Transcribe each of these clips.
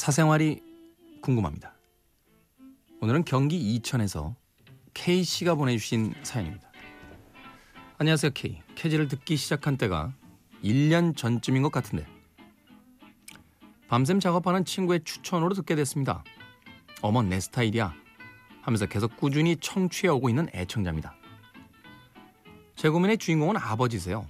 사생활이 궁금합니다. 오늘은 경기 이천에서 K 씨가 보내주신 사연입니다. 안녕하세요 K. 캐지를 듣기 시작한 때가 1년 전쯤인 것 같은데 밤샘 작업하는 친구의 추천으로 듣게 됐습니다. 어머 내 스타일이야 하면서 계속 꾸준히 청취해 오고 있는 애청자입니다. 제 고민의 주인공은 아버지세요.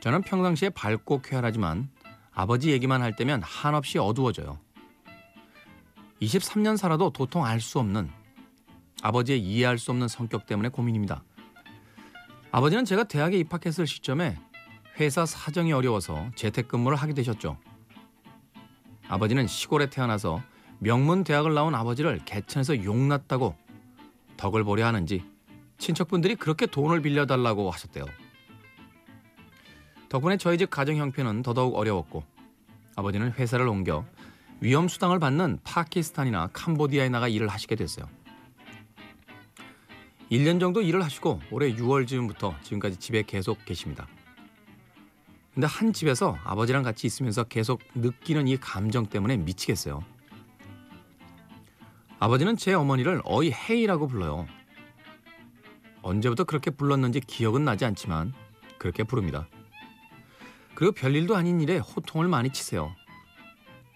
저는 평상시에 밝고 쾌활하지만 아버지 얘기만 할 때면 한없이 어두워져요. 23년 살아도 도통 알 수 없는 아버지의 이해할 수 없는 성격 때문에 고민입니다. 아버지는 제가 대학에 입학했을 시점에 회사 사정이 어려워서 재택근무를 하게 되셨죠. 아버지는 시골에 태어나서 명문 대학을 나온 아버지를 개천에서 용났다고 덕을 보려 하는지 친척분들이 그렇게 돈을 빌려달라고 하셨대요. 덕분에 저희 집 가정 형편은 더더욱 어려웠고 아버지는 회사를 옮겨 위험 수당을 받는 파키스탄이나 캄보디아에 나가 일을 하시게 됐어요. 1년 정도 일을 하시고 올해 6월 즈음부터 지금까지 집에 계속 계십니다. 근데 한 집에서 아버지랑 같이 있으면서 계속 느끼는 이 감정 때문에 미치겠어요. 아버지는 제 어머니를 어이 헤이라고 불러요. 언제부터 그렇게 불렀는지 기억은 나지 않지만 그렇게 부릅니다. 그리고 별일도 아닌 일에 호통을 많이 치세요.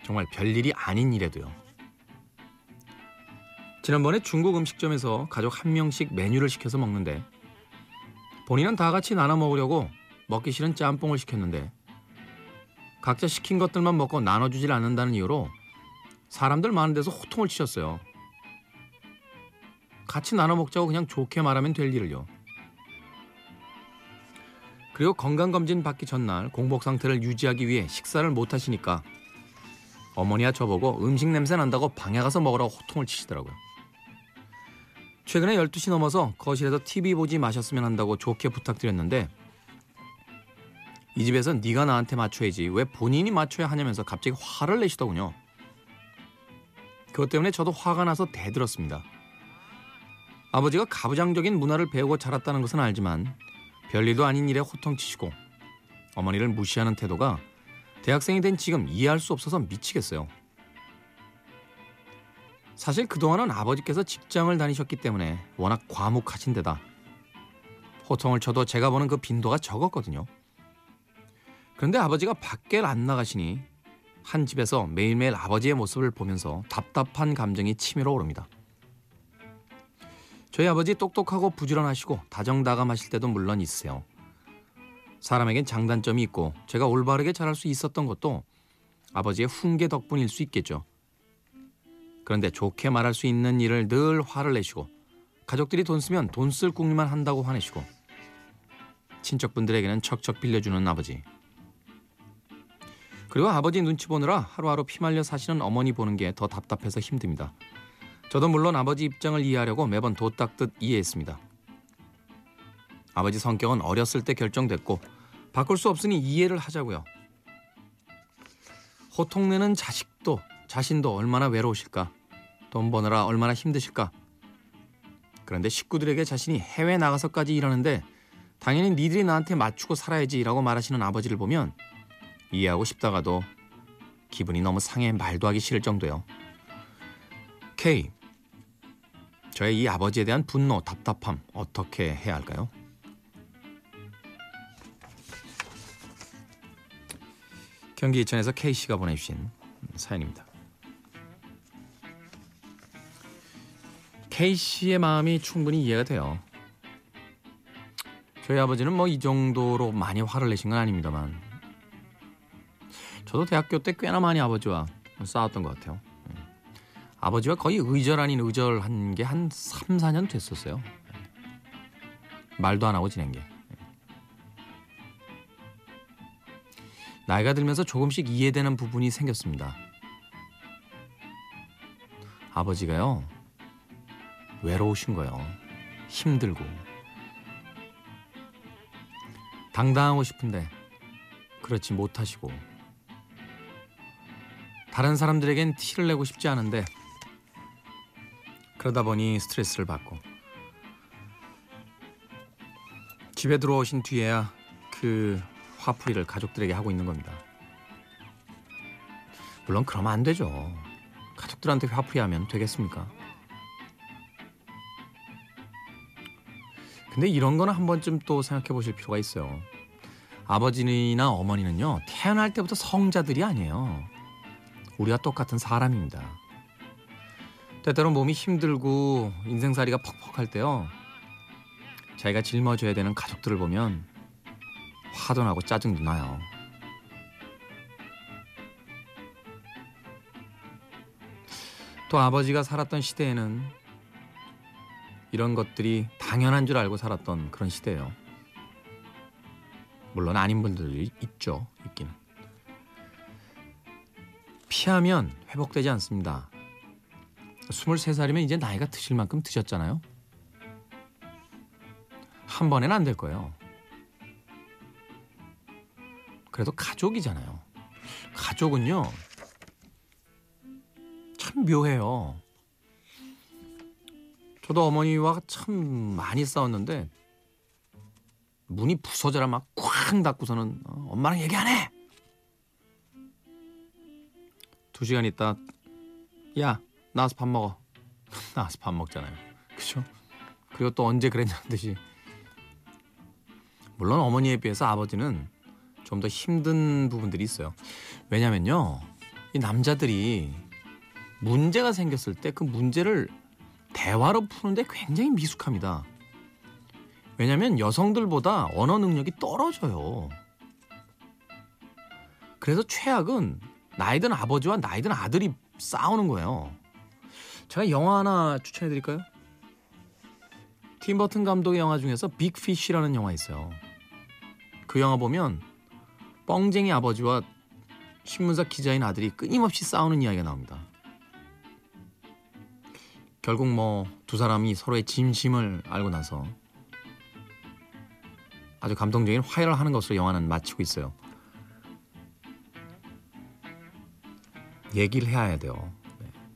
정말 별일이 아닌 일에도요. 지난번에 중국 음식점에서 가족 한 명씩 메뉴를 시켜서 먹는데 본인은 다 같이 나눠 먹으려고 먹기 싫은 짬뽕을 시켰는데 각자 시킨 것들만 먹고 나눠주질 않는다는 이유로 사람들 많은 데서 호통을 치셨어요. 같이 나눠 먹자고 그냥 좋게 말하면 될 일을요. 그리고 건강검진 받기 전날 공복 상태를 유지하기 위해 식사를 못 하시니까 어머니와 저보고 음식 냄새 난다고 방에 가서 먹으라고 호통을 치시더라고요. 최근에 12시 넘어서 거실에서 TV 보지 마셨으면 한다고 좋게 부탁드렸는데 이 집에서 네가 나한테 맞춰야지 왜 본인이 맞춰야 하냐면서 갑자기 화를 내시더군요. 그것 때문에 저도 화가 나서 대들었습니다. 아버지가 가부장적인 문화를 배우고 자랐다는 것은 알지만 별일도 아닌 일에 호통치시고 어머니를 무시하는 태도가 대학생이 된 지금 이해할 수 없어서 미치겠어요. 사실 그동안은 아버지께서 직장을 다니셨기 때문에 워낙 과묵하신 데다 호통을 쳐도 제가 보는 그 빈도가 적었거든요. 그런데 아버지가 밖에 안 나가시니 한 집에서 매일매일 아버지의 모습을 보면서 답답한 감정이 치밀어 오릅니다. 저희 아버지 똑똑하고 부지런하시고 다정다감하실 때도 물론 있으세요. 사람에겐 장단점이 있고 제가 올바르게 자랄 수 있었던 것도 아버지의 훈계 덕분일 수 있겠죠. 그런데 좋게 말할 수 있는 일을 늘 화를 내시고 가족들이 돈 쓰면 돈 쓸 궁리만 한다고 화내시고 친척분들에게는 척척 빌려주는 아버지. 그리고 아버지 눈치 보느라 하루하루 피말려 사시는 어머니 보는 게 더 답답해서 힘듭니다. 저도 물론 아버지 입장을 이해하려고 매번 도닦듯 이해했습니다. 아버지 성격은 어렸을 때 결정됐고 바꿀 수 없으니 이해를 하자고요. 호통내는 자식도 자신도 얼마나 외로우실까. 돈 버느라 얼마나 힘드실까. 그런데 식구들에게 자신이 해외 나가서까지 일하는데 당연히 니들이 나한테 맞추고 살아야지라고 말하시는 아버지를 보면 이해하고 싶다가도 기분이 너무 상해 말도 하기 싫을 정도요. K 저의 이 아버지에 대한 분노, 답답함 어떻게 해야 할까요? 경기 이천에서 K씨가 보내주신 사연입니다. K씨의 마음이 충분히 이해가 돼요. 저희 아버지는 뭐 이 정도로 많이 화를 내신 건 아닙니다만 저도 대학교 때 꽤나 많이 아버지와 싸웠던 것 같아요. 아버지와 거의 의절 아닌 의절한 게 한 3, 4년 됐었어요. 말도 안 하고 지낸 게. 나이가 들면서 조금씩 이해되는 부분이 생겼습니다. 아버지가요, 외로우신 거예요. 힘들고. 당당하고 싶은데, 그렇지 못하시고. 다른 사람들에겐 티를 내고 싶지 않은데, 그러다 보니 스트레스를 받고 집에 들어오신 뒤에야 그 화풀이를 가족들에게 하고 있는 겁니다. 물론 그러면 안 되죠. 가족들한테 화풀이하면 되겠습니까? 근데 이런 거는 한 번쯤 또 생각해 보실 필요가 있어요. 아버지나 어머니는요, 태어날 때부터 성자들이 아니에요. 우리가 똑같은 사람입니다. 때때로 몸이 힘들고 인생살이가 퍽퍽할 때요, 자기가 짊어져야 되는 가족들을 보면 화도 나고 짜증도 나요. 또 아버지가 살았던 시대에는 이런 것들이 당연한 줄 알고 살았던 그런 시대예요. 물론 아닌 분들도 있죠. 있기는. 피하면 회복되지 않습니다. 23살이면 이제 나이가 드실 만큼 드셨잖아요. 한 번에는 안될 거예요. 그래도 가족이잖아요. 가족은요. 참 묘해요. 저도 어머니와 참 많이 싸웠는데 문이 부서져라 막 쾅 닫고서는 어, 엄마랑 얘기 안 해. 두 시간 있다 야 나와서 밥 먹어. 나와서 밥 먹잖아요. 그죠? 그리고 또 언제 그랬냐는 듯이 물론 어머니에 비해서 아버지는 좀 더 힘든 부분들이 있어요. 왜냐면요. 이 남자들이 문제가 생겼을 때 그 문제를 대화로 푸는데 굉장히 미숙합니다. 왜냐하면 여성들보다 언어 능력이 떨어져요. 그래서 최악은 나이든 아버지와 나이든 아들이 싸우는 거예요. 제가 영화 하나 추천해 드릴까요? 팀 버튼 감독의 영화 중에서 빅피쉬라는 영화 있어요. 그 영화 보면 뻥쟁이 아버지와 신문사 기자인 아들이 끊임없이 싸우는 이야기가 나옵니다. 결국 뭐 두 사람이 서로의 진심을 알고 나서 아주 감동적인 화해를 하는 것으로 영화는 마치고 있어요. 얘기를 해야 돼요.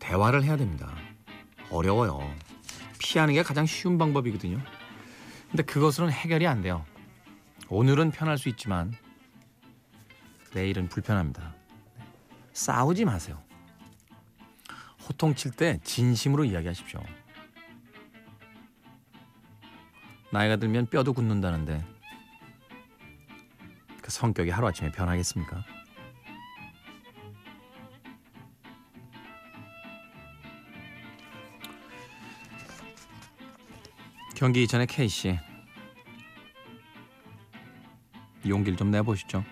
네, 대화를 해야 됩니다. 어려워요. 피하는 게 가장 쉬운 방법이거든요. 근데 그것으로는 해결이 안 돼요. 오늘은 편할 수 있지만 내일은 불편합니다. 싸우지 마세요. 호통칠 때 진심으로 이야기하십시오. 나이가 들면 뼈도 굳는다는데 그 성격이 하루아침에 변하겠습니까? 경기 이전의 K씨 용기를 좀 내보시죠.